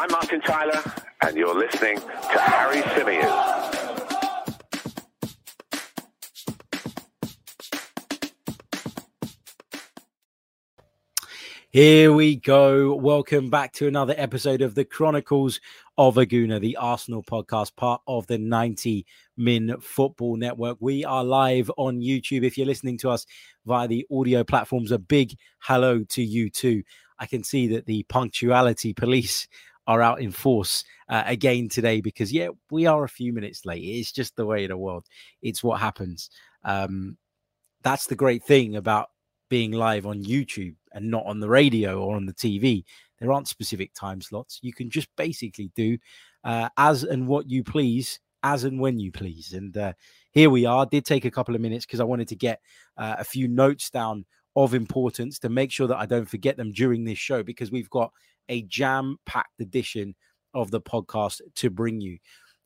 I'm Martin Tyler, and you're listening to Harry Symeou. Here we go. Welcome back to another episode of the Chronicles of a Gooner, the Arsenal podcast, part of the 90 Min Football Network. We are live on YouTube. If you're listening to us via the audio platforms, a big hello to you too. I can see that the punctuality police are out in force uh, again today because, yeah, we are a few minutes late. It's just the way of the world, it's what happens. Um, that's the great thing about being live on YouTube and not on the radio or on the TV. There aren't specific time slots. You can just basically do uh, as and what you please, as and when you please. And uh, here we are. Did take a couple of minutes because I wanted to get uh, a few notes down of importance to make sure that I don't forget them during this show because we've got a jam packed edition of the podcast to bring you.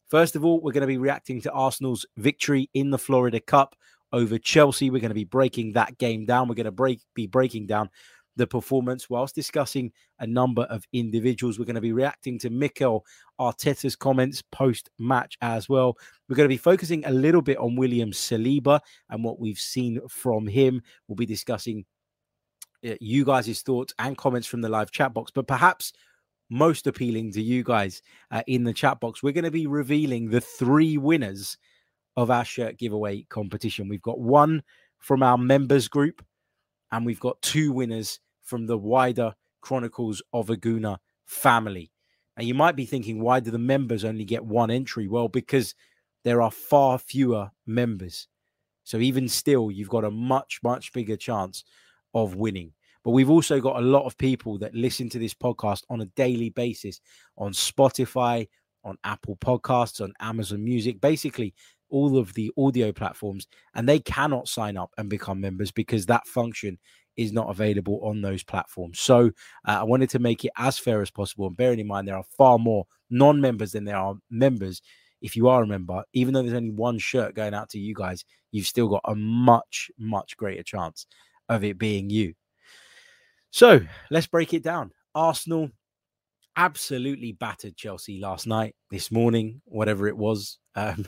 First of all, we're going to be reacting to Arsenal's victory in the Florida Cup over Chelsea. We're going to be breaking that game down. We're going to break be breaking down the performance whilst discussing a number of individuals. We're going to be reacting to Mikel Arteta's comments post match as well. We're going to be focusing a little bit on William Saliba and what we've seen from him. We'll be discussing uh, you guys' thoughts and comments from the live chat box, but perhaps most appealing to you guys uh, in the chat box, we're going to be revealing the three winners of our shirt giveaway competition. We've got one from our members group, and we've got two winners from the wider Chronicles of a Gooner family. And you might be thinking, why do the members only get one entry? Well, because there are far fewer members. So even still, you've got a much, much bigger chance of winning. But we've also got a lot of people that listen to this podcast on a daily basis on Spotify, on Apple Podcasts, on Amazon Music, basically all of the audio platforms, and they cannot sign up and become members because that function is not available on those platforms. So uh, I wanted to make it as fair as possible. And bearing in mind, there are far more non members than there are members. If you are a member, even though there's only one shirt going out to you guys, you've still got a much, much greater chance of it being you. So let's break it down. Arsenal absolutely battered Chelsea last night, this morning, whatever it was. Um,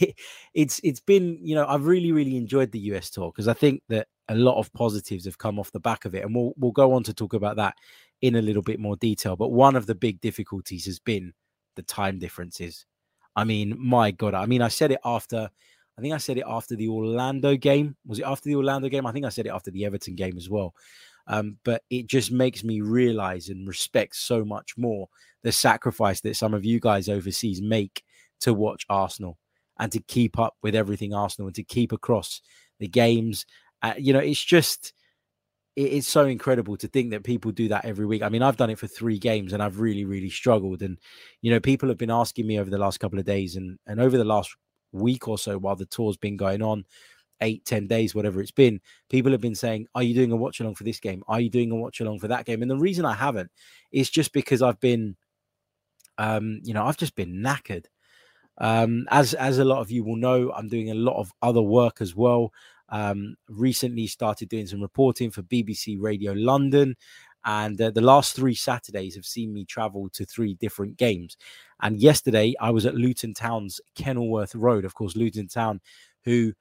it's it's been you know I've really really enjoyed the US tour because I think that a lot of positives have come off the back of it, and we'll we'll go on to talk about that in a little bit more detail. But one of the big difficulties has been the time differences. I mean, my God, I mean, I said it after. I think I said it after the Orlando game. Was it after the Orlando game? I think I said it after the Everton game as well. Um, but it just makes me realize and respect so much more the sacrifice that some of you guys overseas make to watch Arsenal and to keep up with everything Arsenal and to keep across the games uh, you know, it's just it, it's so incredible to think that people do that every week. I mean, I've done it for three games and I've really, really struggled. And you know, people have been asking me over the last couple of days and and over the last week or so while the tour's been going on eight, ten days, whatever it's been, people have been saying, Are you doing a watch along for this game? Are you doing a watch along for that game? And the reason I haven't is just because I've been, um, you know, I've just been knackered. Um, as as a lot of you will know, I'm doing a lot of other work as well. Um, recently started doing some reporting for BBC Radio London. And uh, the last three Saturdays have seen me travel to three different games. And yesterday I was at Luton Town's Kenilworth Road. Of course, Luton Town, who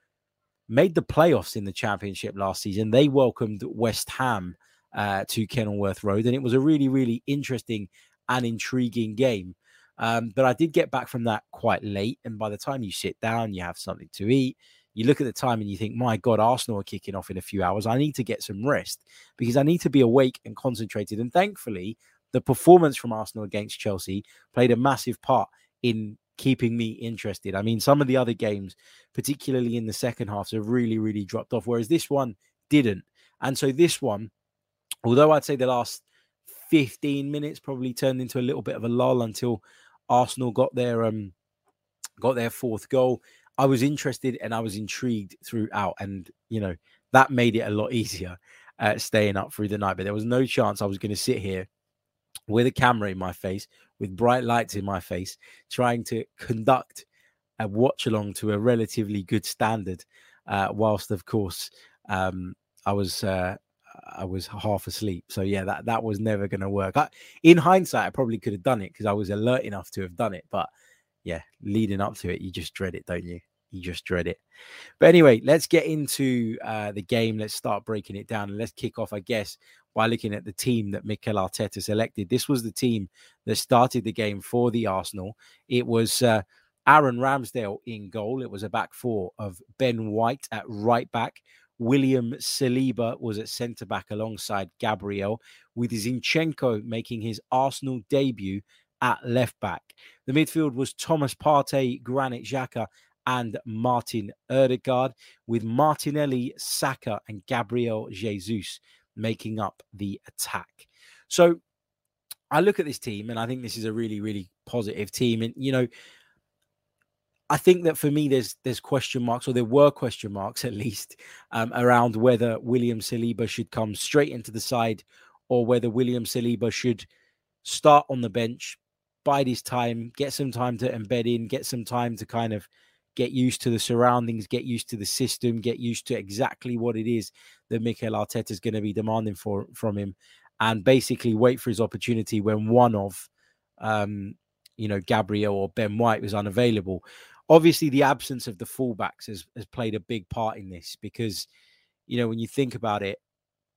made the playoffs in the championship last season, they welcomed West Ham uh, to Kenilworth Road. And it was a really, really interesting and intriguing game. Um, but I did get back from that quite late. And by the time you sit down, you have something to eat, you look at the time and you think, my God, Arsenal are kicking off in a few hours. I need to get some rest because I need to be awake and concentrated. And thankfully, the performance from Arsenal against Chelsea played a massive part in keeping me interested. I mean, some of the other games, particularly in the second half, have really, really dropped off, whereas this one didn't. And so this one, although I'd say the last 15 minutes probably turned into a little bit of a lull until Arsenal got their um got their fourth goal. I was interested and I was intrigued throughout, and you know that made it a lot easier uh, staying up through the night. But there was no chance I was going to sit here with a camera in my face, with bright lights in my face, trying to conduct a watch along to a relatively good standard, uh, whilst of course um, I was uh, I was half asleep. So yeah, that that was never going to work. I, in hindsight, I probably could have done it because I was alert enough to have done it. But yeah, leading up to it, you just dread it, don't you? You just dread it. But anyway, let's get into uh, the game. Let's start breaking it down and let's kick off, I guess, by looking at the team that Mikel Arteta selected. This was the team that started the game for the Arsenal. It was uh, Aaron Ramsdale in goal. It was a back four of Ben White at right back. William Saliba was at centre back alongside Gabriel, with Zinchenko making his Arsenal debut at left back. The midfield was Thomas Partey, Granit Xhaka, and Martin Odegaard, with Martinelli, Saka, and Gabriel Jesus making up the attack. So I look at this team and I think this is a really, really positive team. And, you know, I think that for me, there's there's question marks, or there were question marks at least, um, around whether William Saliba should come straight into the side, or whether William Saliba should start on the bench, bide his time, get some time to embed in, get some time to kind of get used to the surroundings, get used to the system, get used to exactly what it is that Mikel Arteta is going to be demanding for from him, and basically wait for his opportunity when one of, um, you know, Gabriel or Ben White was unavailable. Obviously the absence of the fullbacks has, has played a big part in this because you know when you think about it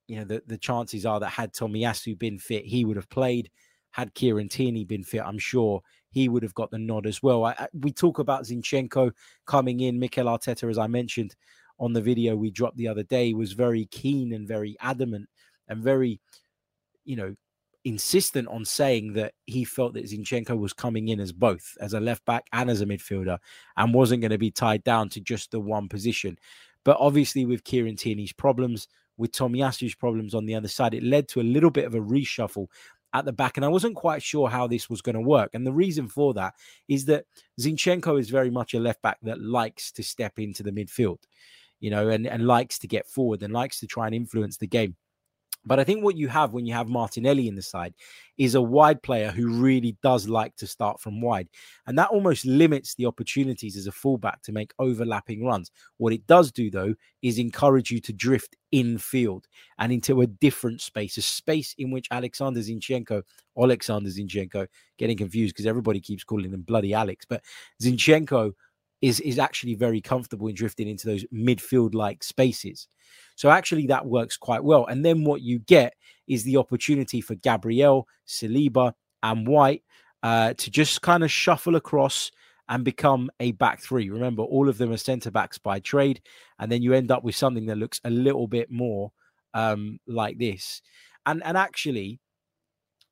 you know the, the chances are that had Tomiyasu been fit he would have played had Kieran Tierney been fit I'm sure he would have got the nod as well I, I, we talk about Zinchenko coming in Mikel Arteta as I mentioned on the video we dropped the other day was very keen and very adamant and very you know insistent on saying that he felt that Zinchenko was coming in as both, as a left back and as a midfielder, and wasn't going to be tied down to just the one position. But obviously, with Kieran Tierney's problems, with Tomiyasu's problems on the other side, it led to a little bit of a reshuffle at the back. And I wasn't quite sure how this was going to work. And the reason for that is that Zinchenko is very much a left back that likes to step into the midfield, you know, and, and likes to get forward and likes to try and influence the game. But I think what you have when you have Martinelli in the side is a wide player who really does like to start from wide. And that almost limits the opportunities as a fullback to make overlapping runs. What it does do, though, is encourage you to drift infield and into a different space, a space in which Alexander Zinchenko, Alexander Zinchenko, getting confused because everybody keeps calling him bloody Alex, but Zinchenko is, is actually very comfortable in drifting into those midfield like spaces. So actually, that works quite well. And then what you get is the opportunity for Gabriel, Saliba, and White uh, to just kind of shuffle across and become a back three. Remember, all of them are centre backs by trade, and then you end up with something that looks a little bit more um, like this. And and actually,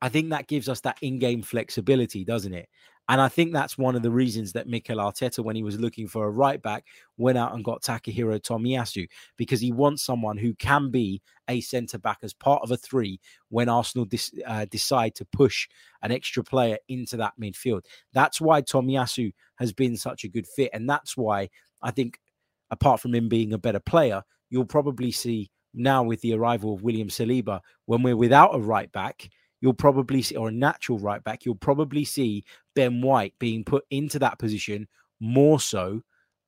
I think that gives us that in-game flexibility, doesn't it? And I think that's one of the reasons that Mikel Arteta, when he was looking for a right back, went out and got Takahiro Tomiyasu because he wants someone who can be a centre back as part of a three when Arsenal dis, uh, decide to push an extra player into that midfield. That's why Tomiyasu has been such a good fit. And that's why I think, apart from him being a better player, you'll probably see now with the arrival of William Saliba, when we're without a right back, you'll probably see, or a natural right back, you'll probably see Ben White being put into that position more so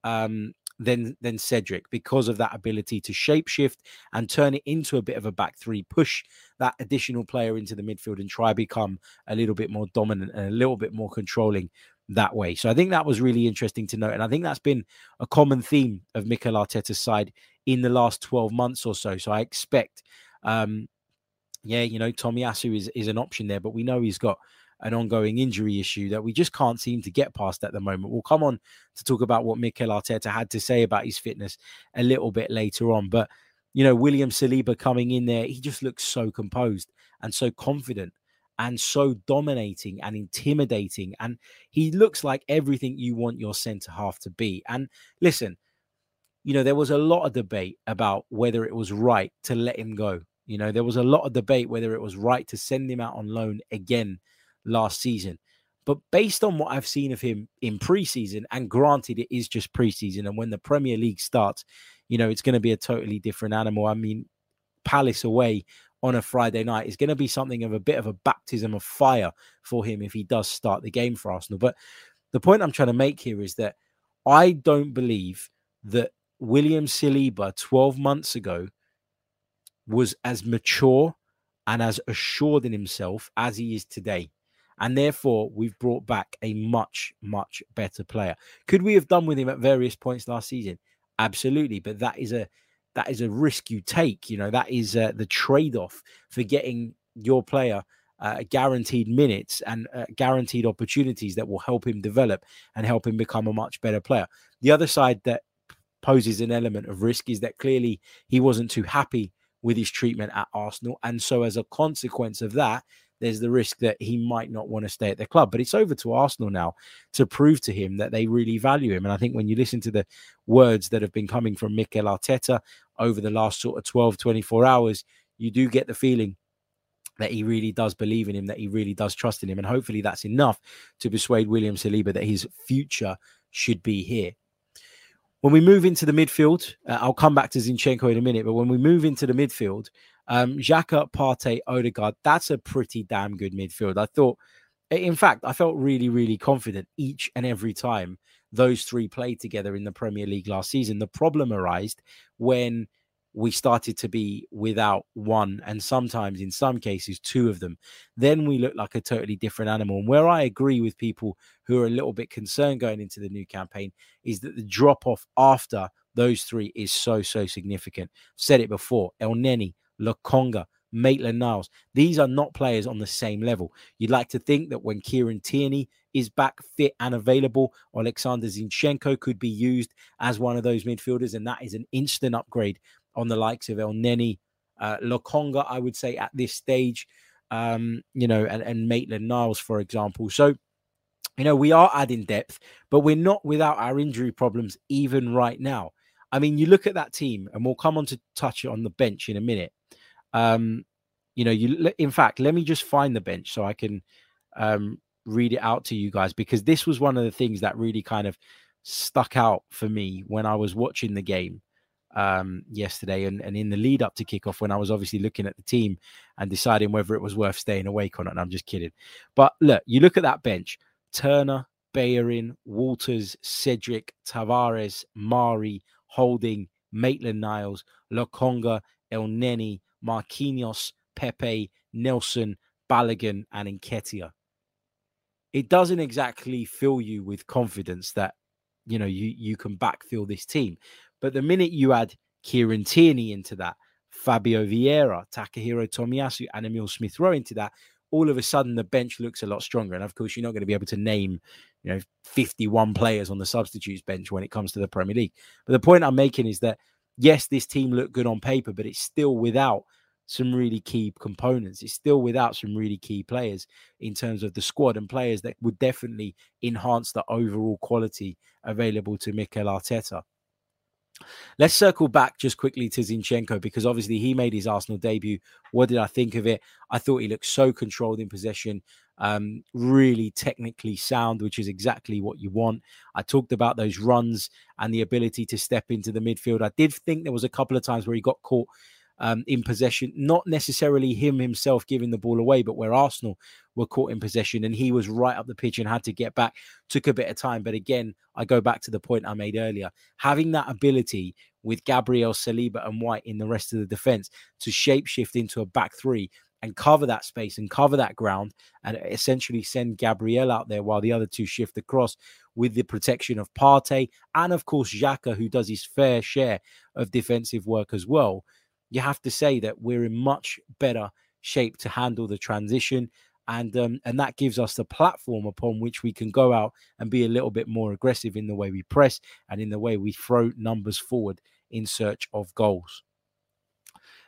um, than than Cedric because of that ability to shapeshift and turn it into a bit of a back three, push that additional player into the midfield and try become a little bit more dominant and a little bit more controlling that way. So I think that was really interesting to note. And I think that's been a common theme of Mikel Arteta's side in the last 12 months or so. So I expect um, yeah, you know, Tomiyasu is, is an option there, but we know he's got an ongoing injury issue that we just can't seem to get past at the moment. We'll come on to talk about what Mikel Arteta had to say about his fitness a little bit later on. But, you know, William Saliba coming in there, he just looks so composed and so confident and so dominating and intimidating. And he looks like everything you want your centre half to be. And listen, you know, there was a lot of debate about whether it was right to let him go you know, there was a lot of debate whether it was right to send him out on loan again last season. But based on what I've seen of him in preseason, and granted, it is just preseason, and when the Premier League starts, you know, it's going to be a totally different animal. I mean, Palace away on a Friday night is going to be something of a bit of a baptism of fire for him if he does start the game for Arsenal. But the point I'm trying to make here is that I don't believe that William Saliba 12 months ago was as mature and as assured in himself as he is today. And therefore, we've brought back a much, much better player. Could we have done with him at various points last season? Absolutely. But that is a that is a risk you take. You know, that is uh, the trade-off for getting your player uh, guaranteed minutes and uh, guaranteed opportunities that will help him develop and help him become a much better player. The other side that poses an element of risk is that clearly he wasn't too happy with his treatment at Arsenal. And so, as a consequence of that, there's the risk that he might not want to stay at the club. But it's over to Arsenal now to prove to him that they really value him. And I think when you listen to the words that have been coming from Mikel Arteta over the last sort of 12, 24 hours, you do get the feeling that he really does believe in him, that he really does trust in him. And hopefully that's enough to persuade William Saliba that his future should be here. When we move into the midfield, uh, I'll come back to Zinchenko in a minute, but when we move into the midfield, um, Xhaka, Partey, Odegaard, that's a pretty damn good midfield. I thought, in fact, I felt really, really confident each and every time those three played together in the Premier League last season. The problem arose when we started to be without one and sometimes in some cases two of them then we look like a totally different animal and where i agree with people who are a little bit concerned going into the new campaign is that the drop off after those three is so so significant said it before Elneny Lokonga Maitland Niles. These are not players on the same level. You'd like to think that when Kieran Tierney is back fit and available, Alexander Zinchenko could be used as one of those midfielders, and that is an instant upgrade on the likes of Elneny, uh, Lokonga, I would say at this stage, um, you know, and, and Maitland Niles, for example. So, you know, we are adding depth, but we're not without our injury problems even right now. I mean, you look at that team, and we'll come on to touch it on the bench in a minute. Um, you know, you in fact, let me just find the bench so I can um, read it out to you guys because this was one of the things that really kind of stuck out for me when I was watching the game um, yesterday and, and in the lead up to kickoff when I was obviously looking at the team and deciding whether it was worth staying awake or not. And I'm just kidding. But look, you look at that bench Turner, Bellerin, Walters, Cedric, Tavares, Mari, Holding, Maitland Niles, Lokonga, Elneny, Marquinhos, Pepe, Nelson, Balogun, and Nketiah. It doesn't exactly fill you with confidence that you know you you can backfill this team. But the minute you add Kieran Tierney into that, Fabio Vieira, Takahiro Tomiyasu, and Emil Smith Rowe into that, all of a sudden the bench looks a lot stronger. And of course, you're not going to be able to name, you know, 51 players on the substitutes bench when it comes to the Premier League. But the point I'm making is that yes, this team looked good on paper, but it's still without some really key components. It's still without some really key players in terms of the squad and players that would definitely enhance the overall quality available to Mikel Arteta. Let's circle back just quickly to Zinchenko because obviously he made his Arsenal debut. What did I think of it? I thought he looked so controlled in possession, um, really technically sound, which is exactly what you want. I talked about those runs and the ability to step into the midfield. I did think there was a couple of times where he got caught um, in possession, not necessarily him himself giving the ball away, but where Arsenal were caught in possession and he was right up the pitch and had to get back. Took a bit of time. But again, I go back to the point I made earlier. Having that ability with Gabriel Saliba and White in the rest of the defense to shapeshift into a back three and cover that space and cover that ground and essentially send Gabriel out there while the other two shift across with the protection of Partey and of course Xhaka who does his fair share of defensive work as well you have to say that we're in much better shape to handle the transition and um, and that gives us the platform upon which we can go out and be a little bit more aggressive in the way we press and in the way we throw numbers forward in search of goals.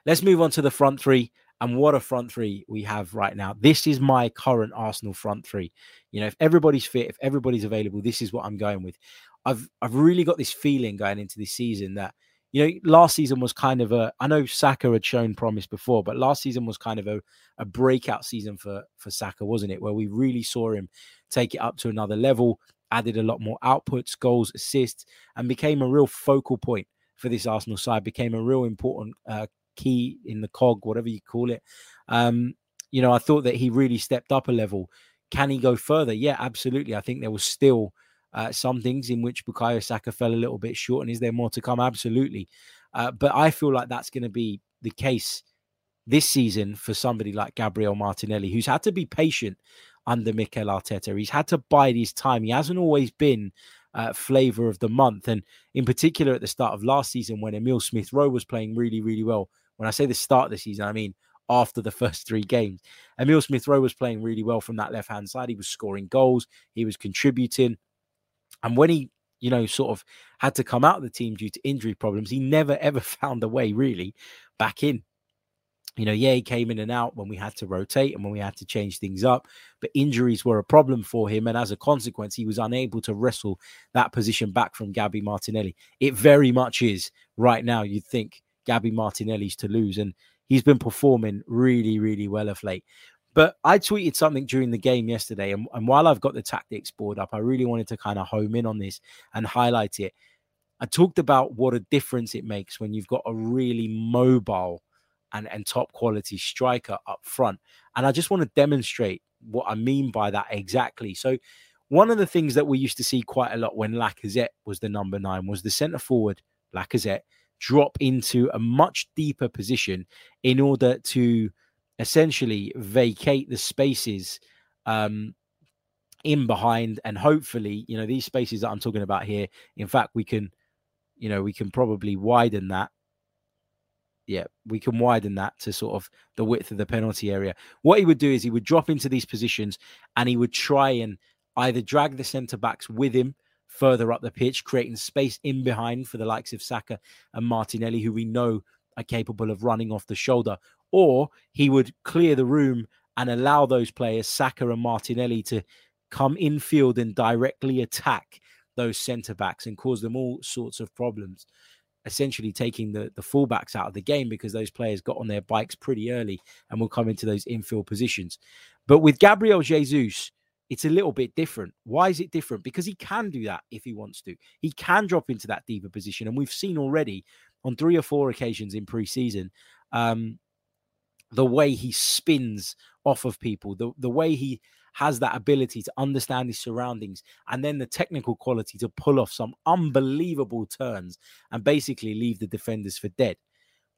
Let's move on to the front three. And what a front three we have right now. This is my current Arsenal front three. You know, if everybody's fit, if everybody's available, this is what I'm going with. I've I've really got this feeling going into this season that you know, last season was kind of a. I know Saka had shown promise before, but last season was kind of a, a breakout season for for Saka, wasn't it? Where we really saw him take it up to another level, added a lot more outputs, goals, assists, and became a real focal point for this Arsenal side. Became a real important uh, key in the cog, whatever you call it. Um, you know, I thought that he really stepped up a level. Can he go further? Yeah, absolutely. I think there was still uh, some things in which Bukayo Saka fell a little bit short. And is there more to come? Absolutely. Uh, but I feel like that's going to be the case this season for somebody like Gabriel Martinelli, who's had to be patient under Mikel Arteta. He's had to bide his time. He hasn't always been uh, flavor of the month. And in particular, at the start of last season, when Emil Smith Rowe was playing really, really well. When I say the start of the season, I mean after the first three games. Emil Smith Rowe was playing really well from that left hand side. He was scoring goals, he was contributing. And when he, you know, sort of had to come out of the team due to injury problems, he never ever found a way really back in. You know, yeah, he came in and out when we had to rotate and when we had to change things up, but injuries were a problem for him. And as a consequence, he was unable to wrestle that position back from Gabby Martinelli. It very much is right now, you'd think Gabby Martinelli's to lose. And he's been performing really, really well of late. But I tweeted something during the game yesterday, and, and while I've got the tactics board up, I really wanted to kind of home in on this and highlight it. I talked about what a difference it makes when you've got a really mobile and, and top quality striker up front. And I just want to demonstrate what I mean by that exactly. So, one of the things that we used to see quite a lot when Lacazette was the number nine was the centre forward, Lacazette, drop into a much deeper position in order to essentially vacate the spaces um, in behind and hopefully you know these spaces that i'm talking about here in fact we can you know we can probably widen that yeah, we can widen that to sort of the width of the penalty area. What he would do is he would drop into these positions and he would try and either drag the centre backs with him further up the pitch, creating space in behind for the likes of Saka and Martinelli, who we know are capable of running off the shoulder, or he would clear the room and allow those players, Saka and Martinelli, to come infield and directly attack those centre backs and cause them all sorts of problems essentially taking the, the fullbacks out of the game because those players got on their bikes pretty early and will come into those infield positions. But with Gabriel Jesus, it's a little bit different. Why is it different? Because he can do that if he wants to. He can drop into that deeper position. And we've seen already on three or four occasions in preseason um, the way he spins off of people, the, the way he has that ability to understand his surroundings and then the technical quality to pull off some unbelievable turns and basically leave the defenders for dead.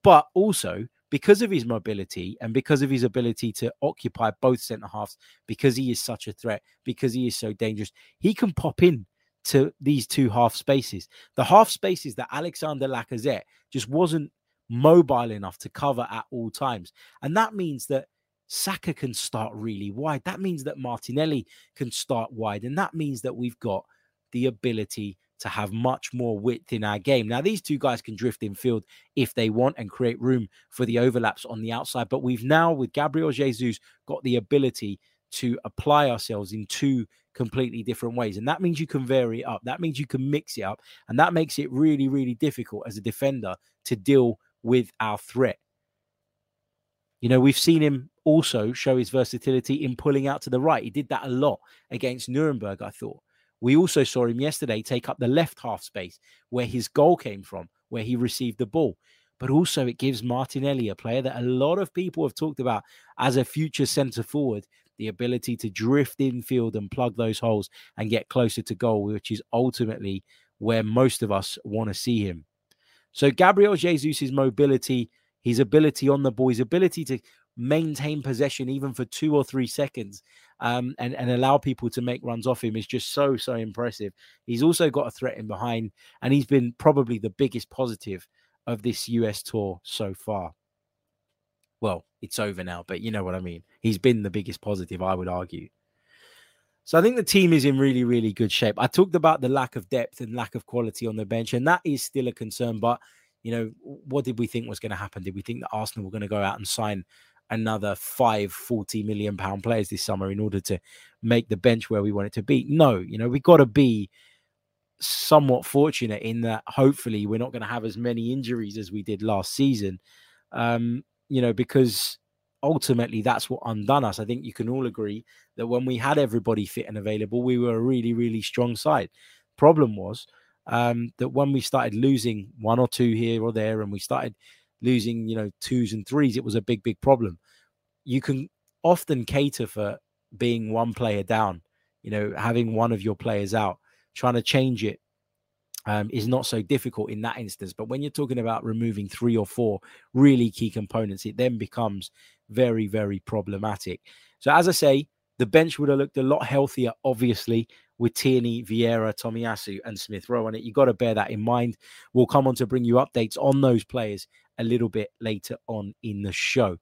But also, because of his mobility and because of his ability to occupy both centre halves, because he is such a threat, because he is so dangerous, he can pop in to these two half spaces. The half spaces that Alexander Lacazette just wasn't mobile enough to cover at all times. And that means that Saka can start really wide. That means that Martinelli can start wide. And that means that we've got the ability to have much more width in our game. Now, these two guys can drift in field if they want and create room for the overlaps on the outside. But we've now, with Gabriel Jesus, got the ability to apply ourselves in two completely different ways. And that means you can vary it up. That means you can mix it up. And that makes it really, really difficult as a defender to deal with our threat. You know, we've seen him also show his versatility in pulling out to the right. He did that a lot against Nuremberg, I thought. We also saw him yesterday take up the left half space where his goal came from, where he received the ball. But also, it gives Martinelli, a player that a lot of people have talked about as a future centre forward, the ability to drift infield and plug those holes and get closer to goal, which is ultimately where most of us want to see him. So, Gabriel Jesus' mobility his ability on the ball, his ability to maintain possession even for two or three seconds um, and, and allow people to make runs off him is just so, so impressive. He's also got a threat in behind, and he's been probably the biggest positive of this US tour so far. Well, it's over now, but you know what I mean. He's been the biggest positive, I would argue. So I think the team is in really, really good shape. I talked about the lack of depth and lack of quality on the bench, and that is still a concern. But you know, what did we think was going to happen? Did we think that Arsenal were going to go out and sign another five 40 million pound players this summer in order to make the bench where we want it to be? No, you know, we got to be somewhat fortunate in that hopefully we're not going to have as many injuries as we did last season. Um, you know, because ultimately that's what undone us. I think you can all agree that when we had everybody fit and available, we were a really, really strong side. Problem was, um, that when we started losing one or two here or there, and we started losing, you know, twos and threes, it was a big, big problem. You can often cater for being one player down, you know, having one of your players out, trying to change it um, is not so difficult in that instance. But when you're talking about removing three or four really key components, it then becomes very, very problematic. So, as I say, the bench would have looked a lot healthier, obviously, with Tierney, Vieira, Tomiyasu, and Smith Rowe on it. You've got to bear that in mind. We'll come on to bring you updates on those players a little bit later on in the show.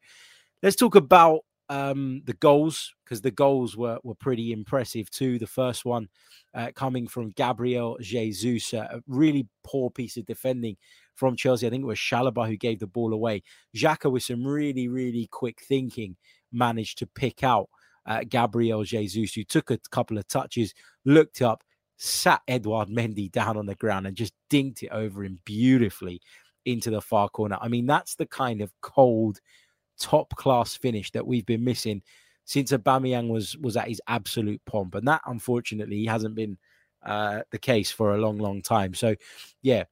Let's talk about um, the goals because the goals were were pretty impressive too. The first one uh, coming from Gabriel Jesus, a really poor piece of defending from Chelsea. I think it was Chalobah who gave the ball away. Xhaka with some really really quick thinking managed to pick out uh, Gabriel Jesus, who took a couple of touches, looked up, sat Edouard Mendy down on the ground, and just dinked it over him beautifully into the far corner. I mean, that's the kind of cold top class finish that we've been missing since Aubameyang was was at his absolute pomp, and that unfortunately hasn't been uh, the case for a long, long time. So, yeah,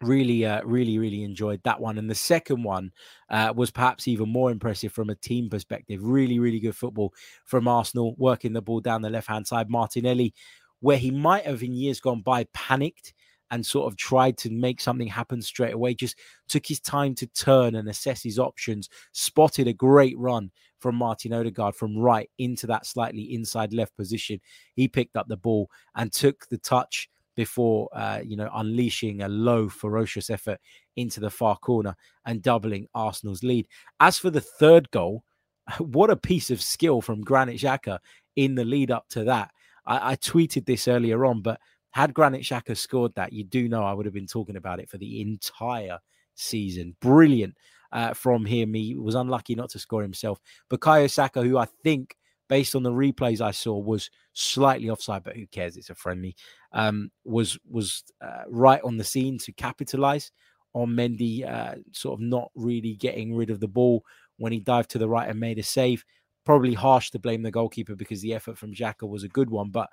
really, uh, really, really enjoyed that one. And the second one uh, was perhaps even more impressive from a team perspective. Really, really good football from Arsenal, working the ball down the left hand side. Martinelli, where he might have in years gone by panicked and sort of tried to make something happen straight away. Just took his time to turn and assess his options. Spotted a great run from Martin Odegaard from right into that slightly inside left position. He picked up the ball and took the touch before uh, you know unleashing a low ferocious effort into the far corner and doubling Arsenal's lead. As for the third goal, what a piece of skill from Granit Xhaka in the lead up to that. I, I tweeted this earlier on, but had Granit Xhaka scored that, you do know I would have been talking about it for the entire season. Brilliant uh, from him. He was unlucky not to score himself. Bukayo Saka, who I think, based on the replays I saw, was slightly offside, but who cares? It's a friendly. Um, was was uh, right on the scene to capitalize on Mendy, uh, sort of not really getting rid of the ball when he dived to the right and made a save. Probably harsh to blame the goalkeeper because the effort from Xhaka was a good one, but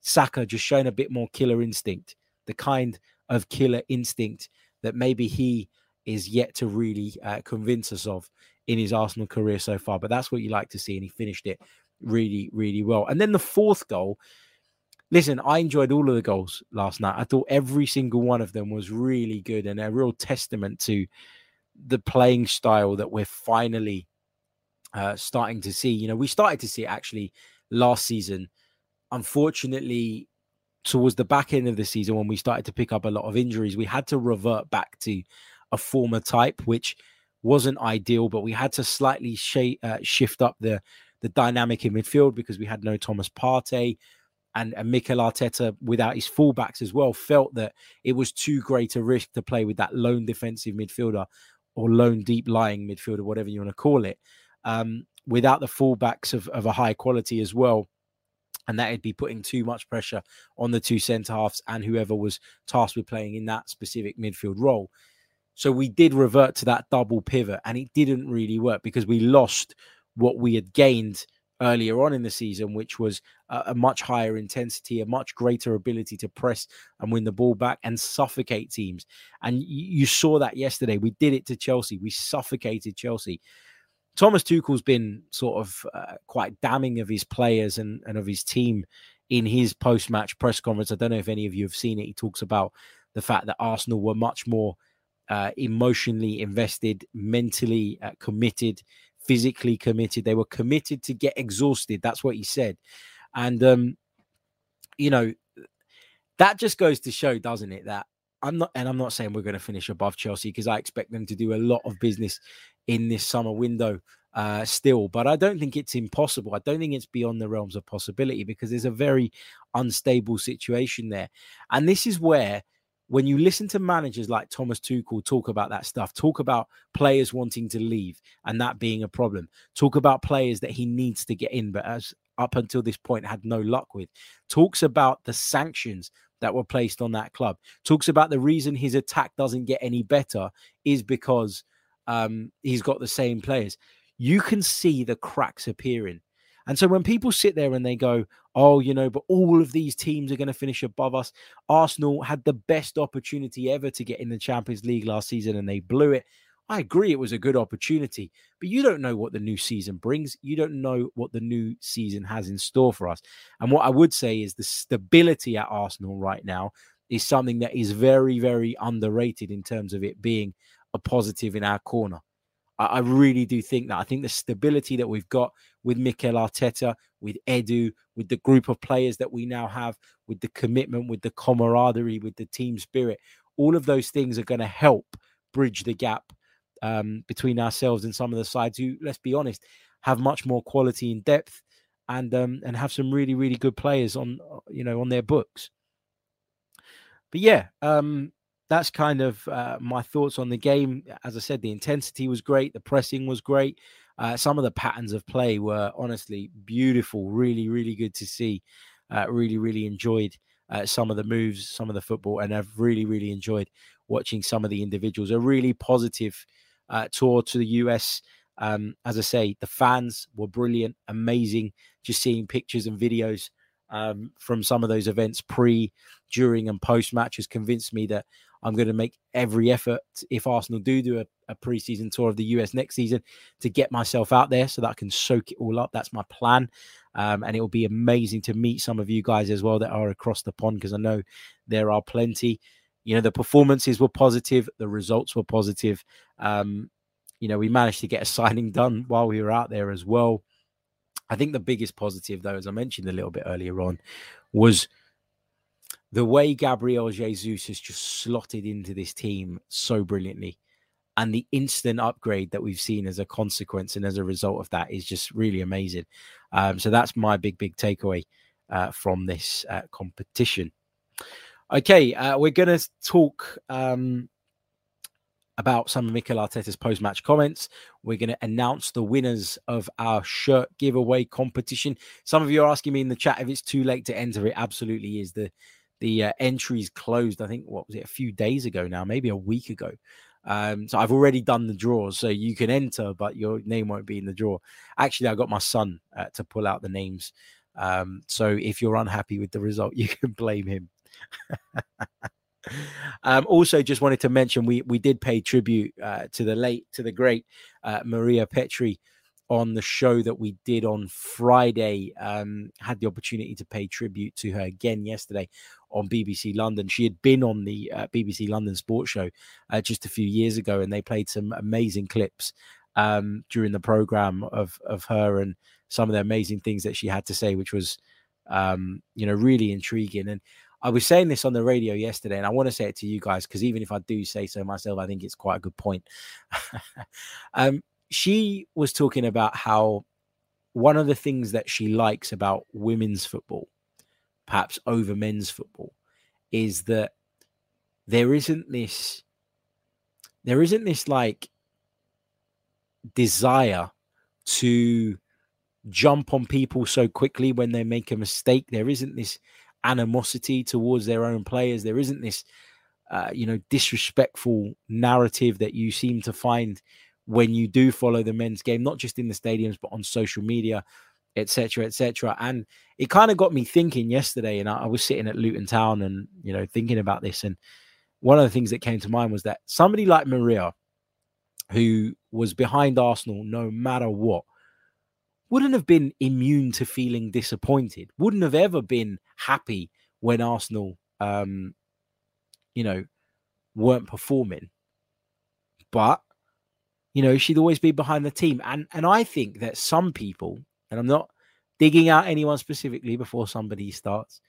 Saka just showing a bit more killer instinct, the kind of killer instinct that maybe he is yet to really uh, convince us of in his Arsenal career so far. But that's what you like to see, and he finished it really, really well. And then the fourth goal. Listen, I enjoyed all of the goals last night. I thought every single one of them was really good and a real testament to the playing style that we're finally uh, starting to see. You know, we started to see it actually last season unfortunately, towards the back end of the season, when we started to pick up a lot of injuries, we had to revert back to a former type, which wasn't ideal. But we had to slightly sh- uh, shift up the the dynamic in midfield because we had no Thomas Partey. And, and Mikel Arteta, without his fullbacks as well, felt that it was too great a risk to play with that lone defensive midfielder or lone deep lying midfielder, whatever you want to call it, um, without the fullbacks of, of a high quality as well and that would be putting too much pressure on the two centre halves and whoever was tasked with playing in that specific midfield role. So we did revert to that double pivot, and it didn't really work because we lost what we had gained earlier on in the season, which was a, a, much higher intensity, a much greater ability to press and win the ball back and suffocate teams. And you saw that yesterday. We did it to Chelsea. We suffocated Chelsea. Thomas Tuchel's been sort of uh, quite damning of his players and, and of his team in his post match press conference. I don't know if any of you have seen it. He talks about the fact that Arsenal were much more uh, emotionally invested, mentally uh, committed, physically committed. They were committed to get exhausted. That's what he said. And, um, you know, that just goes to show, doesn't it, that I'm not, and I'm not saying we're going to finish above Chelsea because I expect them to do a lot of business in this summer window uh, still, but I don't think it's impossible. I don't think it's beyond the realms of possibility because there's a very unstable situation there. And this is where, when you listen to managers like Thomas Tuchel talk about that stuff, talk about players wanting to leave and that being a problem, talk about players that he needs to get in, but as up until this point had no luck with, talks about the sanctions that were placed on that club. Talks about the reason his attack doesn't get any better is because um, he's got the same players. You can see the cracks appearing. And so when people sit there and they go, oh, you know, but all of these teams are going to finish above us. Arsenal had the best opportunity ever to get in the Champions League last season and they blew it. I agree it was a good opportunity, but you don't know what the new season brings. You don't know what the new season has in store for us. And what I would say is the stability at Arsenal right now is something that is very, very underrated in terms of it being a positive in our corner. I, I really do think that. I think the stability that we've got with Mikel Arteta, with Edu, with the group of players that we now have, with the commitment, with the camaraderie, with the team spirit, all of those things are going to help bridge the gap um, between ourselves and some of the sides who, let's be honest, have much more quality and depth and um, and have some really really good players on you know on their books. But yeah, um, that's kind of uh, my thoughts on the game. As I said, the intensity was great, the pressing was great. Uh, some of the patterns of play were honestly beautiful, really, really good to see. Uh, really, really enjoyed uh, some of the moves, some of the football, and I've really, really enjoyed watching some of the individuals. A really positive uh, tour to the US. Um, as I say, the fans were brilliant, amazing. Just seeing pictures and videos um, from some of those events pre, during, and post match has convinced me that I'm going to make every effort if Arsenal do do a, a preseason tour of the US next season to get myself out there so that I can soak it all up. That's my plan. Um, and it will be amazing to meet some of you guys as well that are across the pond because I know there are plenty. You know, the performances were positive, the results were positive. Um, you know, we managed to get a signing done while we were out there as well. I think the biggest positive, though, as I mentioned a little bit earlier on, was the way Gabriel Jesus has just slotted into this team so brilliantly. And the instant upgrade that we've seen as a consequence and as a result of that is just really amazing. Um, so that's my big, big takeaway uh, from this uh, competition. Okay, uh, we're going to talk um, about some of Mikel Arteta's post match comments. We're going to announce the winners of our shirt giveaway competition. Some of you are asking me in the chat if it's too late to enter. It absolutely is. The the uh, entries closed, I think, what was it, a few days ago now, maybe a week ago. Um, so I've already done the draws, so you can enter, but your name won't be in the draw. Actually, I got my son uh, to pull out the names. Um, so if you're unhappy with the result, you can blame him. um, also, just wanted to mention we we did pay tribute uh, to the late to the great uh, Maria Petri on the show that we did on Friday. Um, had the opportunity to pay tribute to her again yesterday on BBC London. She had been on the uh, BBC London Sports Show uh, just a few years ago, and they played some amazing clips um, during the program of of her and some of the amazing things that she had to say, which was um, you know really intriguing and I was saying this on the radio yesterday, and I want to say it to you guys because even if I do say so myself, I think it's quite a good point. um, she was talking about how one of the things that she likes about women's football, perhaps over men's football, is that there isn't this, there isn't this like desire to jump on people so quickly when they make a mistake. There isn't this animosity towards their own players. There isn't this, uh, you know, disrespectful narrative that you seem to find when you do follow the men's game, not just in the stadiums, but on social media, etc., etc. And it kind of got me thinking yesterday. And I, I was sitting at Luton Town and, you know, thinking about this. And one of the things that came to mind was that somebody like Maria, who was behind Arsenal no matter what, wouldn't have been immune to feeling disappointed, wouldn't have ever been happy when Arsenal, um, you know, weren't performing. But, you know, she'd always be behind the team. And and I think that some people, and I'm not digging out anyone specifically before somebody starts,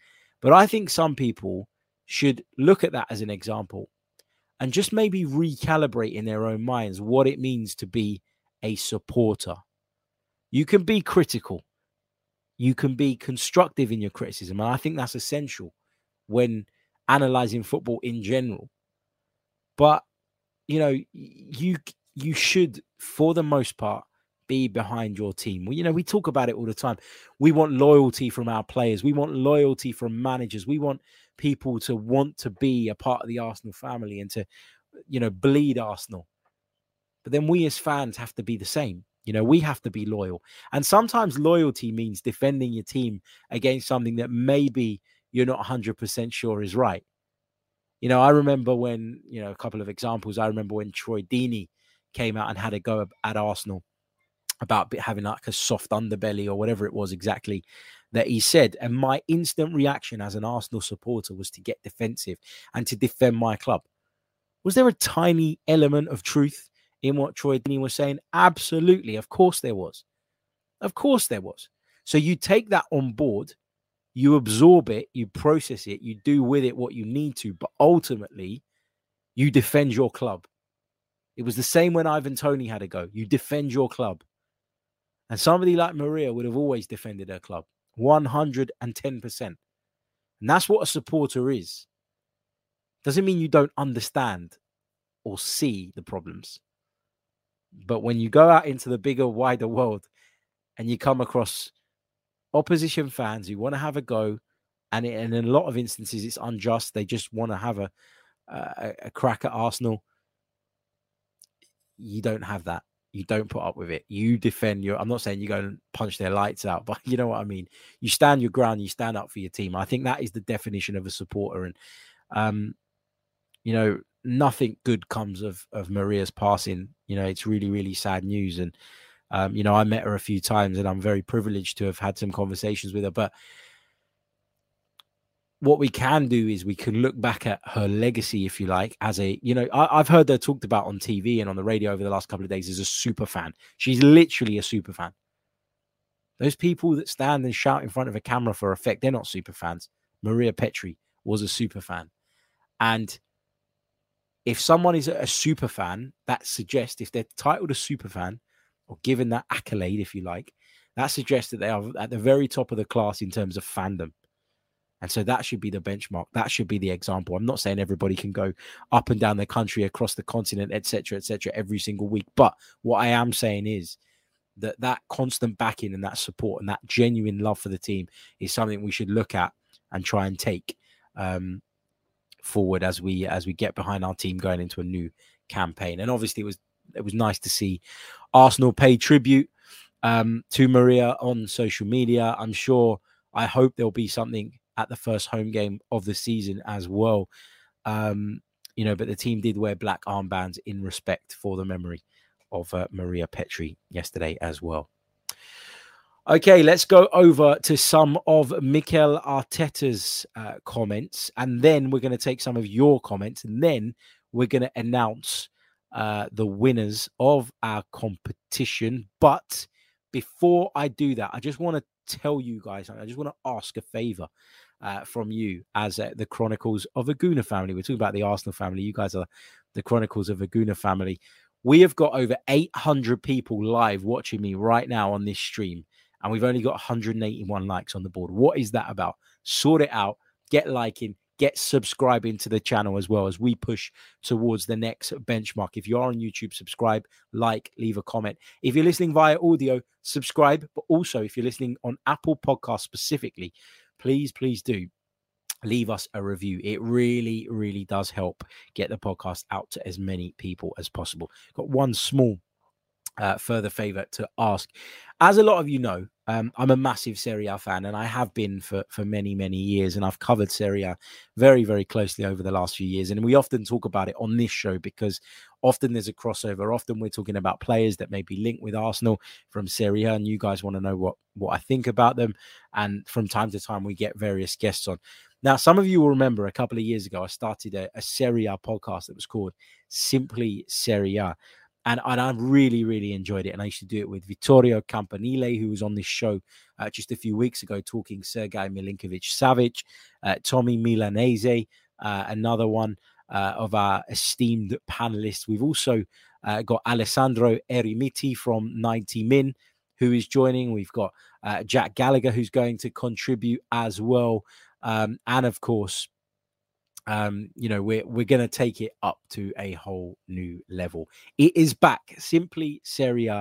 but I think some people should look at that as an example and just maybe recalibrate in their own minds what it means to be a supporter you can be critical, you can be constructive in your criticism. And I think that's essential when analyzing football in general. But you know, you you should, for the most part, be behind your team. Well, you know, we talk about it all the time. We want loyalty from our players. We want loyalty from managers. We want people to want to be a part of the Arsenal family and to, you know, bleed Arsenal. But then we as fans have to be the same. You know, we have to be loyal. And sometimes loyalty means defending your team against something that maybe you're not 100% sure is right. You know, I remember when, you know, a couple of examples. I remember when Troy Deeney came out and had a go at Arsenal about having like a soft underbelly or whatever it was exactly that he said. And my instant reaction as an Arsenal supporter was to get defensive and to defend my club. Was there a tiny element of truth in what Troy Deeney was saying? Absolutely. Of course there was. Of course there was. So you take that on board, you absorb it, you process it, you do with it what you need to, but ultimately you defend your club. It was the same when Ivan Toney had a go. You defend your club. And somebody like Maria would have always defended her club 110%. And that's what a supporter is. Doesn't mean you don't understand or see the problems. But when you go out into the bigger, wider world and you come across opposition fans who want to have a go, and, in a lot of instances it's unjust, they just want to have a, a, a crack at Arsenal. You don't have that. You don't put up with it. You defend your. I'm not saying you go and punch their lights out, but you know what I mean. You stand your ground. You stand up for your team. I think that is the definition of a supporter. And um, you know, nothing good comes of of Maria's passing. You know, it's really really sad news. And um, you know, I met her a few times, and I'm very privileged to have had some conversations with her. But what we can do is we can look back at her legacy, if you like, as a, you know, I, have heard her talked about on TV and on the radio over the last couple of days as a super fan. She's literally a super fan. Those people that stand and shout in front of a camera for effect, they're not super fans. Maria Petri was a super fan. And if someone is a super fan, that suggests if they're titled a super fan or given that accolade, if you like, that suggests that they are at the very top of the class in terms of fandom. And so that should be the benchmark. That should be the example. I'm not saying everybody can go up and down the country, across the continent, etc., etc., every single week. But what I am saying is that that constant backing and that support and that genuine love for the team is something we should look at and try and take um, forward as we as we get behind our team going into a new campaign. And obviously, it was it was nice to see Arsenal pay tribute um, to Maria on social media. I'm sure. I hope there'll be something at the first home game of the season as well. Um, you know, but the team did wear black armbands in respect for the memory of uh, Maria Petri yesterday as well. Okay, let's go over to some of Mikel Arteta's uh, comments, and then we're going to take some of your comments, and then we're going to announce uh, the winners of our competition. But before I do that, I just want to tell you guys, I just want to ask a favor uh, from you as uh, the Chronicles of a Gooner family. We're talking about the Arsenal family. You guys are the Chronicles of a Gooner family. We have got over 800 people live watching me right now on this stream, and we've only got 181 likes on the board. What is that about? Sort it out, get liking, get subscribing to the channel as well as we push towards the next benchmark. If you are on YouTube, subscribe, like, leave a comment. If you're listening via audio, subscribe. But also, if you're listening on Apple Podcast specifically, please, please do leave us a review. It really, really does help get the podcast out to as many people as possible. Got one small uh, further favor to ask. As a lot of you know, um, I'm a massive Serie A fan, and I have been for for many many years, and I've covered Serie A very very closely over the last few years. And we often talk about it on this show because often there's a crossover. Often we're talking about players that may be linked with Arsenal from Serie A, and you guys want to know what what I think about them. And from time to time, we get various guests on. Now, some of you will remember a couple of years ago, I started a, a Serie A podcast that was called Simply Serie A and, and I really, really enjoyed it. And I used to do it with Vittorio Campanile, who was on this show uh, just a few weeks ago talking Sergei Milinkovic Savic, uh, Tommy Milanese, uh, another one uh, of our esteemed panelists. We've also uh, got Alessandro Erimiti from 90 Min, who is joining. We've got uh, Jack Gallagher, who's going to contribute as well. Um, and of course, um, you know, we're we're going to take it up to a whole new level. It is back. Simply Serie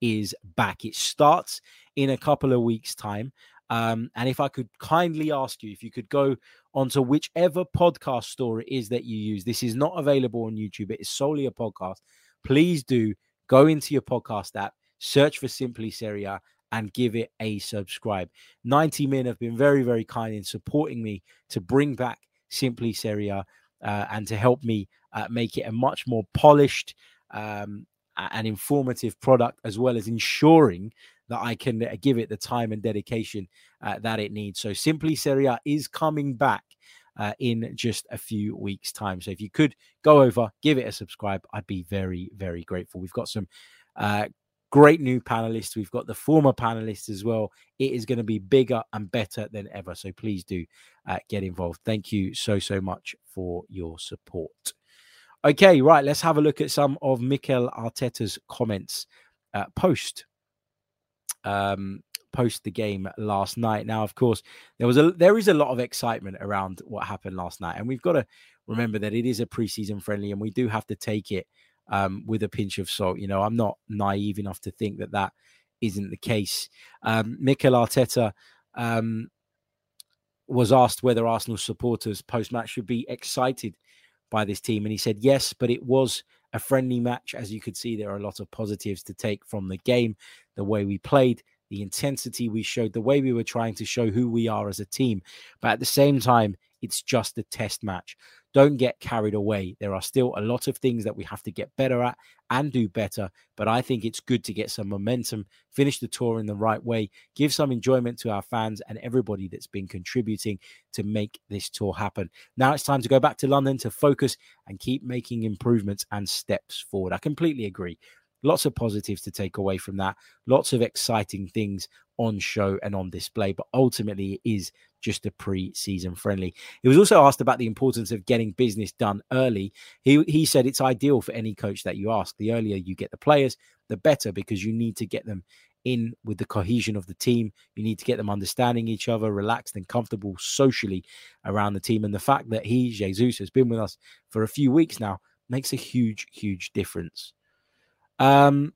is back. It starts in a couple of weeks' time. Um, and if I could kindly ask you, if you could go onto whichever podcast store it is that you use, this is not available on YouTube, it is solely a podcast. Please do go into your podcast app, search for Simply Serie and give it a subscribe. 90 Min have been very, very kind in supporting me to bring back Simply Serie A, uh, and to help me uh, make it a much more polished um, an informative product as well as ensuring that I can uh, give it the time and dedication uh, that it needs. So Simply Serie A is coming back uh, in just a few weeks' time. So if you could go over, give it a subscribe, I'd be very, very grateful. We've got some uh, great new panelists. We've got the former panelists as well. It is going to be bigger and better than ever. So please do uh, get involved. Thank you so, so much for your support. Okay, right. Let's have a look at some of Mikel Arteta's comments uh, post um, post the game last night. Now, of course, there was a there is a lot of excitement around what happened last night, and we've got to remember that it is a preseason friendly, and we do have to take it um, with a pinch of salt. You know, I'm not naive enough to think that that isn't the case. Um, Mikel Arteta um, was asked whether Arsenal supporters post match should be excited by this team, and he said yes, but it was a friendly match. As you could see, there are a lot of positives to take from the game, the way we played, the intensity we showed, the way we were trying to show who we are as a team. But at the same time, it's just a test match. Don't get carried away. There are still a lot of things that we have to get better at and do better. But I think it's good to get some momentum, finish the tour in the right way, give some enjoyment to our fans and everybody that's been contributing to make this tour happen. Now it's time to go back to London to focus and keep making improvements and steps forward. I completely agree. Lots of positives to take away from that. Lots of exciting things on show and on display, but ultimately it is just a pre-season friendly. He was also asked about the importance of getting business done early. He he said it's ideal for any coach that you ask. The earlier you get the players, the better because you need to get them in with the cohesion of the team. You need to get them understanding each other, relaxed and comfortable socially around the team. And the fact that he, Jesus, has been with us for a few weeks now makes a huge, huge difference. Um,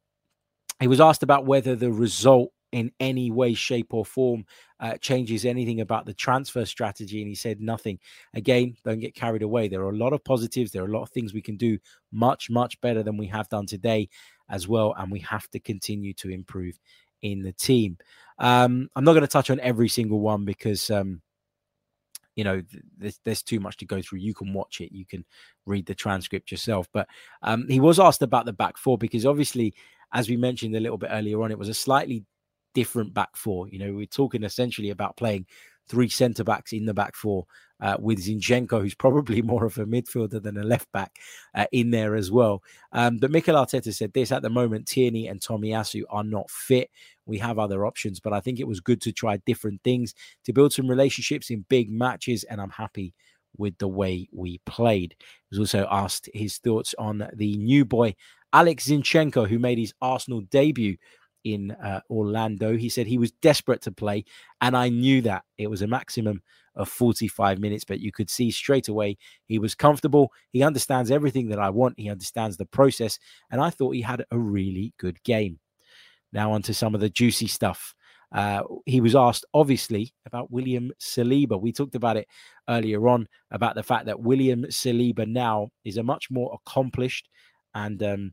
he was asked about whether the result in any way, shape, or form uh, changes anything about the transfer strategy. And he said nothing. Again, don't get carried away. There are a lot of positives. There are a lot of things we can do much, much better than we have done today as well. And we have to continue to improve in the team. Um, I'm not going to touch on every single one because. Um, you know, there's, there's too much to go through. You can watch it, you can read the transcript yourself. But um, he was asked about the back four because obviously, as we mentioned a little bit earlier on, it was a slightly different back four. You know, we're talking essentially about playing three centre backs in the back four uh, with Zinchenko, who's probably more of a midfielder than a left back, uh, in there as well. Um, but Mikel Arteta said this at the moment: Tierney and Tomiyasu are not fit. We have other options, but I think it was good to try different things to build some relationships in big matches, and I'm happy with the way we played. He was also asked his thoughts on the new boy Alex Zinchenko, who made his Arsenal debut in uh, Orlando. He said he was desperate to play, and I knew that it was a maximum of 45 minutes, but you could see straight away he was comfortable. He understands everything that I want, he understands the process, and I thought he had a really good game. Now, on to some of the juicy stuff. Uh, he was asked, obviously, about William Saliba. We talked about it earlier on about the fact that William Saliba now is a much more accomplished and um,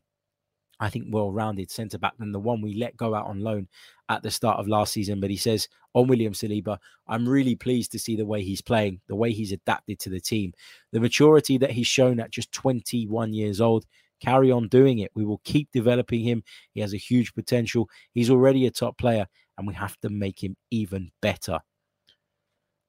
I think, well rounded centre back than the one we let go out on loan at the start of last season. But he says on William Saliba, I'm really pleased to see the way he's playing, the way he's adapted to the team, the maturity that he's shown at just 21 years old. Carry on doing it. We will keep developing him. He has a huge potential. He's already a top player, and we have to make him even better.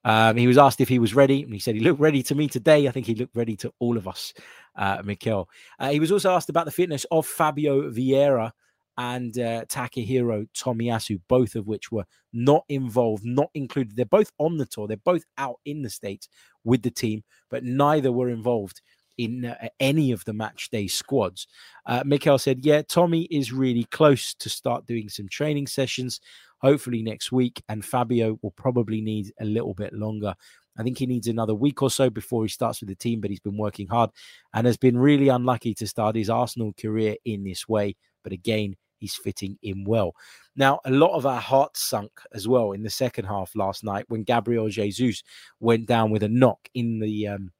Um, he was asked if he was ready, and he said he looked ready to me today. I think he looked ready to all of us, uh, Mikel. Uh, he was also asked about the fitness of Fabio Vieira and uh, Takehiro Tomiyasu, both of which were not involved, not included. They're both on the tour, they're both out in the States with the team, but neither were involved in uh, any of the match day squads. Uh, Mikel said, Yeah, Tommy is really close to start doing some training sessions hopefully next week. And Fabio will probably need a little bit longer. I think he needs another week or so before he starts with the team, but he's been working hard and has been really unlucky to start his Arsenal career in this way. But again, he's fitting in well. Now, a lot of our hearts sunk as well in the second half last night when Gabriel Jesus went down with a knock in the um,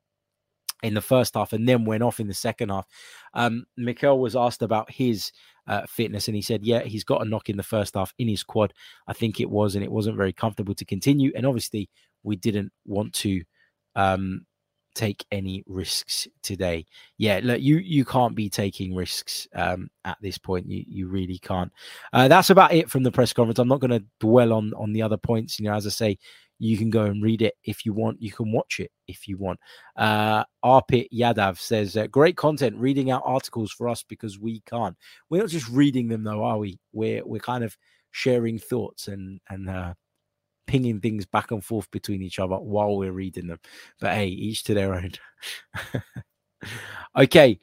in the first half and then went off in the second half. Um, Mikel was asked about his uh, fitness, and he said, "Yeah, he's got a knock in the first half in his quad. I think it was, and it wasn't very comfortable to continue. And obviously, we didn't want to." Um, take any risks today. Yeah, look, you you can't be taking risks um, at this point. You you really can't. Uh, that's about it from the press conference. I'm not going to dwell on on the other points. You know, as I say, you can go and read it if you want. You can watch it if you want. Uh, Arpit Yadav says, uh, "Great content. Reading out articles for us because we can't. We're not just reading them though, are we? We're we're kind of sharing thoughts and and uh, pinging things back and forth between each other while we're reading them. But hey, each to their own. okay.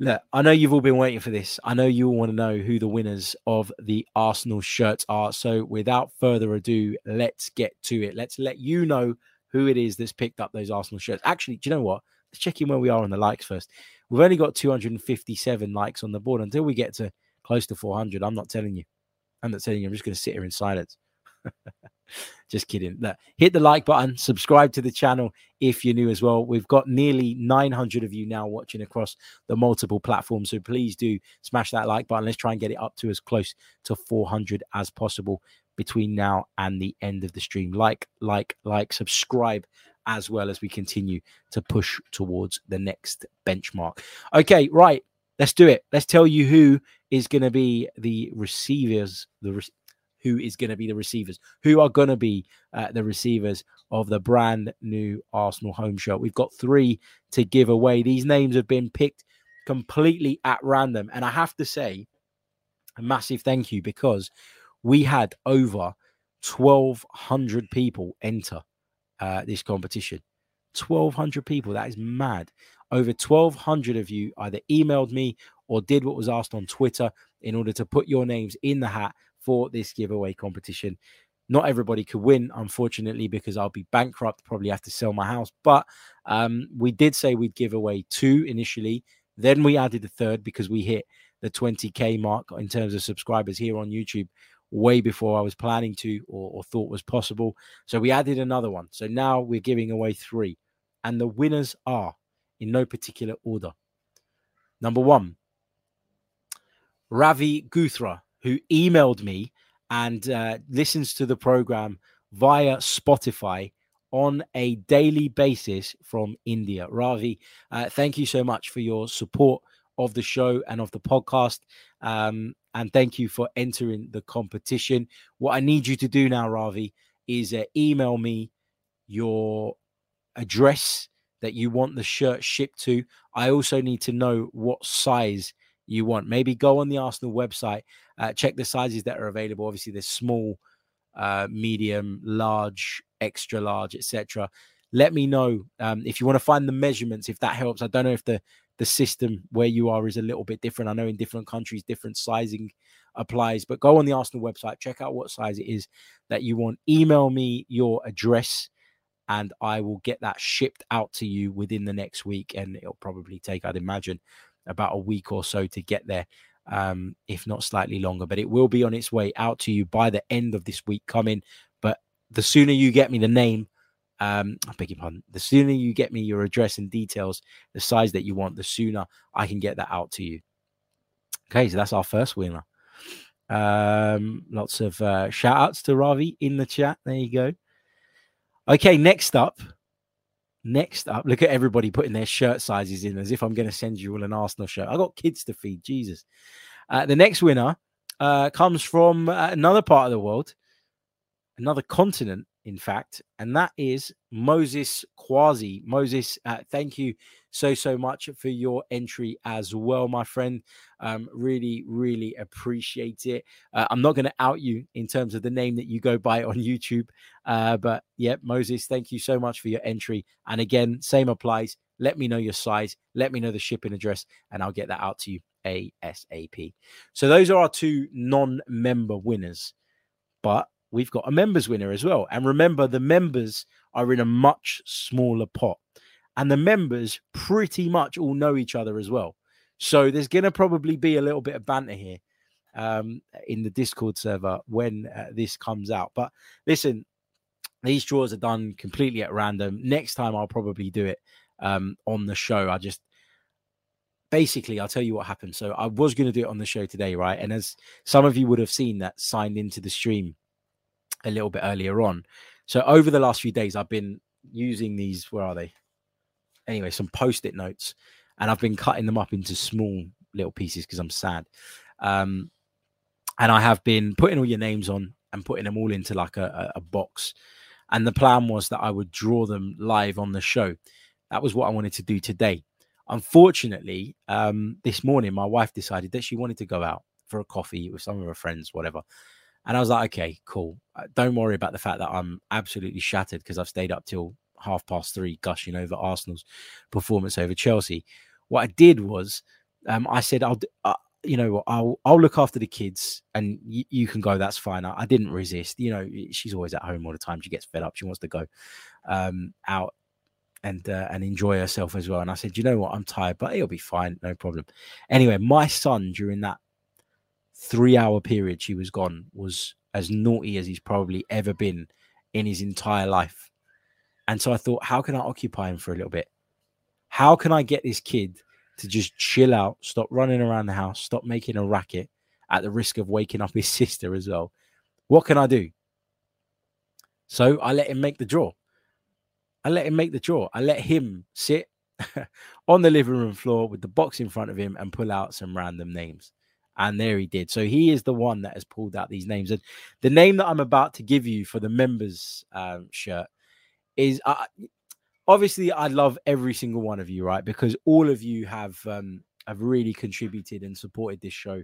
Look, I know you've all been waiting for this. I know you all want to know who the winners of the Arsenal shirts are. So, without further ado, let's get to it. Let's let you know who it is that's picked up those Arsenal shirts. Actually, do you know what? Let's check in where we are on the likes first. We've only got 257 likes on the board. Until we get to close to 400, I'm not telling you. I'm not telling you. I'm just going to sit here in silence. Just kidding. Hit the like button, subscribe to the channel if you're new as well. We've got nearly 900 of you now watching across the multiple platforms. So please do smash that like button. Let's try and get it up to as close to 400 as possible between now and the end of the stream. Like, like, like, subscribe as well as we continue to push towards the next benchmark. Okay, right. Let's do it. Let's tell you who is going to be the receivers, the re- who is going to be the receivers, who are going to be uh, the receivers of the brand new Arsenal home shirt. We've got three to give away. These names have been picked completely at random. And I have to say, a massive thank you because we had over 1,200 people enter uh, this competition. 1,200 people. That is mad. Over 1,200 of you either emailed me or did what was asked on Twitter in order to put your names in the hat for this giveaway competition. Not everybody could win, unfortunately, because I'll be bankrupt, probably have to sell my house. But um, we did say we'd give away two initially. Then we added a third because we hit the 20K mark in terms of subscribers here on YouTube way before I was planning to or, or thought was possible. So we added another one. So now we're giving away three. And the winners are in no particular order. Number one, Ravi Guthra who emailed me and uh, listens to the program via Spotify on a daily basis from India. Ravi, uh, thank you so much for your support of the show and of the podcast. Um, and thank you for entering the competition. What I need you to do now, Ravi, is uh, email me your address that you want the shirt shipped to. I also need to know what size you want. Maybe go on the Arsenal website, uh, check the sizes that are available. Obviously, there's small, uh, medium, large, extra large, etc. Let me know um, if you want to find the measurements. If that helps, I don't know if the the system where you are is a little bit different. I know in different countries, different sizing applies. But go on the Arsenal website, check out what size it is that you want. Email me your address and I will get that shipped out to you within the next week. And it'll probably take, I'd imagine, about a week or so to get there, um, if not slightly longer. But it will be on its way out to you by the end of this week coming. But the sooner you get me the name, um, I beg your pardon, the sooner you get me your address and details, the size that you want, the sooner I can get that out to you. Okay, so that's our first winner. Um, lots of uh, shout outs to Ravi in the chat. There you go. Okay, next up, Next up, look at everybody putting their shirt sizes in as if I'm going to send you all an Arsenal shirt. I got kids to feed, Jesus. Uh, the next winner uh, comes from uh, another part of the world, another continent, in fact, and that is Moses Quasi. Moses, uh, thank you so, so much for your entry as well, my friend. Um, really, really appreciate it. Uh, I'm not going to out you in terms of the name that you go by on YouTube, uh, but yeah, Moses, thank you so much for your entry. And again, same applies. Let me know your size, let me know the shipping address, and I'll get that out to you ASAP. So, those are our two non member winners. But we've got a members winner as well. And remember, the members are in a much smaller pot, and the members pretty much all know each other as well. So there's going to probably be a little bit of banter here um, in the Discord server when uh, this comes out. But listen, these draws are done completely at random. Next time, I'll probably do it um, on the show. I just basically, I'll tell you what happened. So I was going to do it on the show today, right? And as some of you would have seen that signed into the stream a little bit earlier on. So over the last few days, I've been using these. Where are they? anyway, some post-it notes, and I've been cutting them up into small little pieces because I'm sad. Um, and I have been putting all your names on and putting them all into like a, a, box. And the plan was that I would draw them live on the show. That was what I wanted to do today. Unfortunately, um, this morning my wife decided that she wanted to go out for a coffee with some of her friends, whatever. And I was like, okay, cool. Uh, don't worry about the fact that I'm absolutely shattered because I've stayed up till half past three gushing over Arsenal's performance over Chelsea. What I did was, um, I said, I'll, uh, you know, I'll I'll look after the kids, and y- you can go. That's fine. I, I, didn't resist. You know, she's always at home all the time. She gets fed up. She wants to go um, out and uh, and enjoy herself as well. And I said, you know what, I'm tired, but it'll be fine, no problem. Anyway, my son during that three hour period she was gone was as naughty as he's probably ever been in his entire life. And so I thought, how can I occupy him for a little bit? How can I get this kid to just chill out, stop running around the house, stop making a racket at the risk of waking up his sister as well? What can I do? So I let him make the draw. I let him make the draw. I let him sit on the living room floor with the box in front of him and pull out some random names. And there he did. So he is the one that has pulled out these names. And the name that I'm about to give you for the members um, shirt is uh, obviously I love every single one of you, right? Because all of you have um, have really contributed and supported this show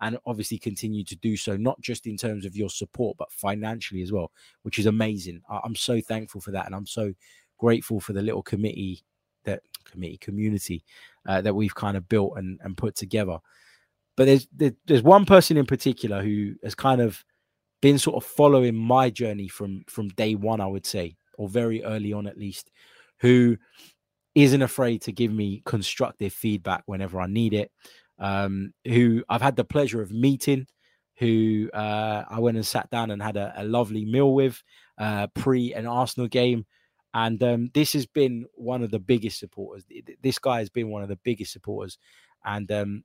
and obviously continue to do so, not just in terms of your support, but financially as well, which is amazing. I'm so thankful for that. And I'm so grateful for the little committee that committee community uh, that we've kind of built and, and put together. But there's there's one person in particular who has kind of been sort of following my journey from from day one, I would say, or very early on at least, who isn't afraid to give me constructive feedback whenever I need it, um, who I've had the pleasure of meeting, who uh, I went and sat down and had a, a lovely meal with uh, pre an Arsenal game. And um, this has been one of the biggest supporters. This guy has been one of the biggest supporters. And um,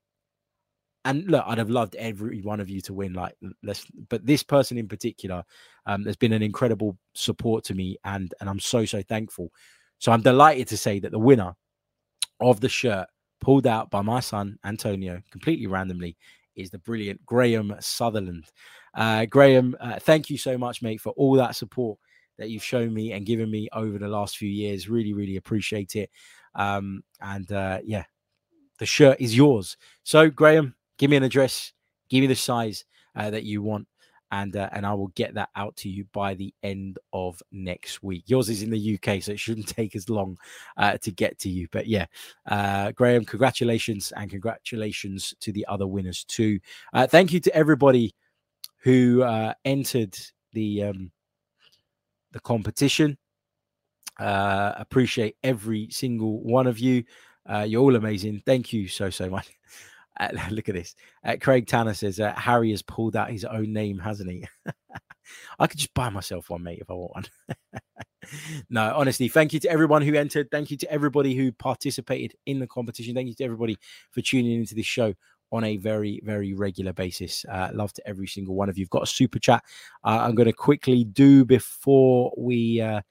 and look, I'd have loved every one of you to win. Like, let's, but this person in particular, um, has been an incredible support to me, and and I'm so so thankful. So I'm delighted to say that the winner of the shirt pulled out by my son Antonio completely randomly is the brilliant Graham Sutherland. Uh, Graham, uh, thank you so much, mate, for all that support that you've shown me and given me over the last few years. Really, really appreciate it. Um, and uh, yeah, the shirt is yours. So, Graham, give me an address, give me the size uh, that you want, and uh, and I will get that out to you by the end of next week. Yours is in the UK, so it shouldn't take as long uh, to get to you. But yeah, uh, Graham, congratulations and congratulations to the other winners too. Uh, thank you to everybody who uh, entered the um, the competition. Uh, appreciate every single one of you. you're all amazing. Thank you so so much. Uh, look at this. Uh, Craig Tanner says uh, Harry has pulled out his own name, hasn't he? I could just buy myself one, mate, if I want one. no, honestly, thank you to everyone who entered. Thank you to everybody who participated in the competition. Thank you to everybody for tuning into this show on a very, very regular basis. Uh, love to every single one of you. You've got a super chat uh, I'm going to quickly do before we uh,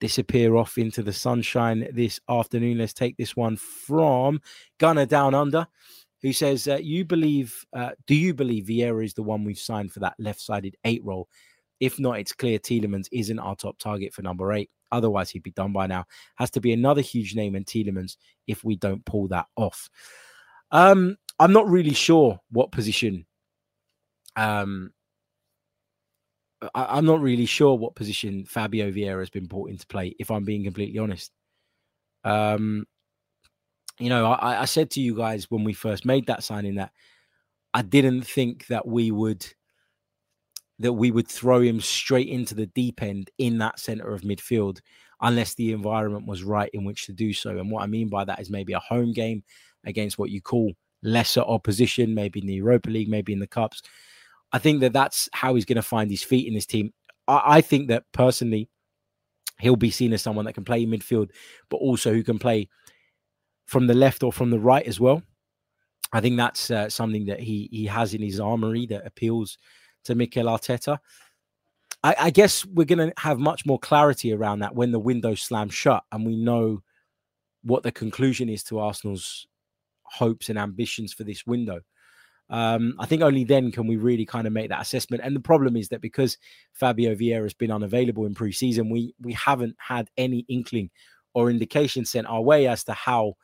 disappear off into the sunshine this afternoon. Let's take this one from Gunner Down Under who says, uh, "You believe? Uh, do you believe Vieira is the one we've signed for that left-sided eight role? If not, it's clear Tielemans isn't our top target for number eight. Otherwise, he'd be done by now. Has to be another huge name in Tielemans if we don't pull that off. Um, I'm not really sure what position. Um, I, am not really sure what position Fabio Vieira has been brought into play. If I'm being completely honest, um, you know, I, I said to you guys when we first made that signing that I didn't think that we would that we would throw him straight into the deep end in that center of midfield unless the environment was right in which to do so. And what I mean by that is maybe a home game against what you call lesser opposition, maybe in the Europa League, maybe in the Cups. I think that that's how he's going to find his feet in this team. I, I think that personally, he'll be seen as someone that can play midfield, but also who can play from the left or from the right as well. I think that's uh, something that he he has in his armory that appeals to Mikel Arteta. I, I guess we're going to have much more clarity around that when the window slams shut and we know what the conclusion is to Arsenal's hopes and ambitions for this window. Um, I think only then can we really kind of make that assessment. And the problem is that because Fabio Vieira has been unavailable in pre-season, we we haven't had any inkling or indication sent our way as to how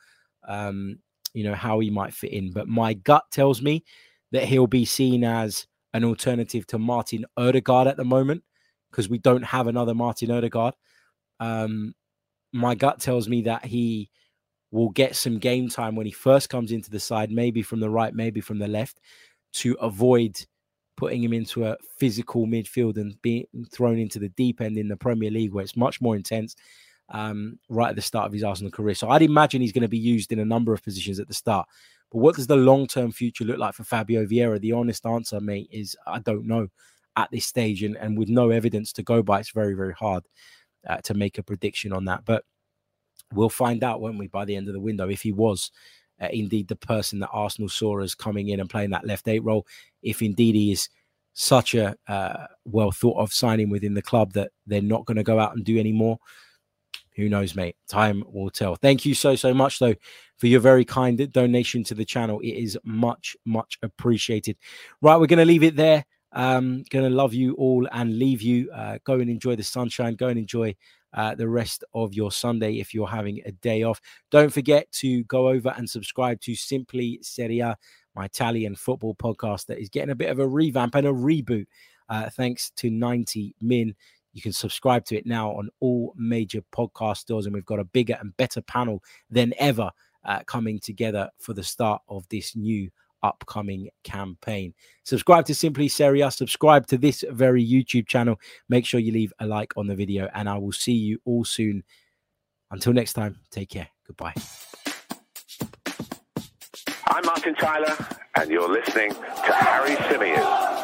um, you know how he might fit in. But my gut tells me that he'll be seen as an alternative to Martin Odegaard at the moment because we don't have another Martin Odegaard. Um, my gut tells me that he will get some game time when he first comes into the side, maybe from the right, maybe from the left, to avoid putting him into a physical midfield and being thrown into the deep end in the Premier League, where it's much more intense um, right at the start of his Arsenal career. So I'd imagine he's going to be used in a number of positions at the start. But what does the long term future look like for Fabio Vieira? The honest answer, mate, is I don't know at this stage. And, and with no evidence to go by, it's very, very hard uh, to make a prediction on that. But we'll find out, won't we, by the end of the window, if he was uh, indeed the person that Arsenal saw as coming in and playing that left eight role, if indeed he is such a uh, well thought of signing within the club that they're not going to go out and do any more. Who knows, mate? Time will tell. Thank you so, so much, though, for your very kind donation to the channel. It is much, much appreciated. Right, we're going to leave it there. Um, going to love you all and leave you. Uh, go and enjoy the sunshine. Go and enjoy uh, the rest of your Sunday if you're having a day off. Don't forget to go over and subscribe to Simply Serie my Italian football podcast that is getting a bit of a revamp and a reboot. Uh, thanks to 90 Min. You can subscribe to it now on all major podcast stores, and we've got a bigger and better panel than ever uh, coming together for the start of this new upcoming campaign. Subscribe to Simply Serie A, subscribe to this very YouTube channel. Make sure you leave a like on the video, and I will see you all soon. Until next time, take care. Goodbye. I'm Martin Tyler, and you're listening to Harry Symeou.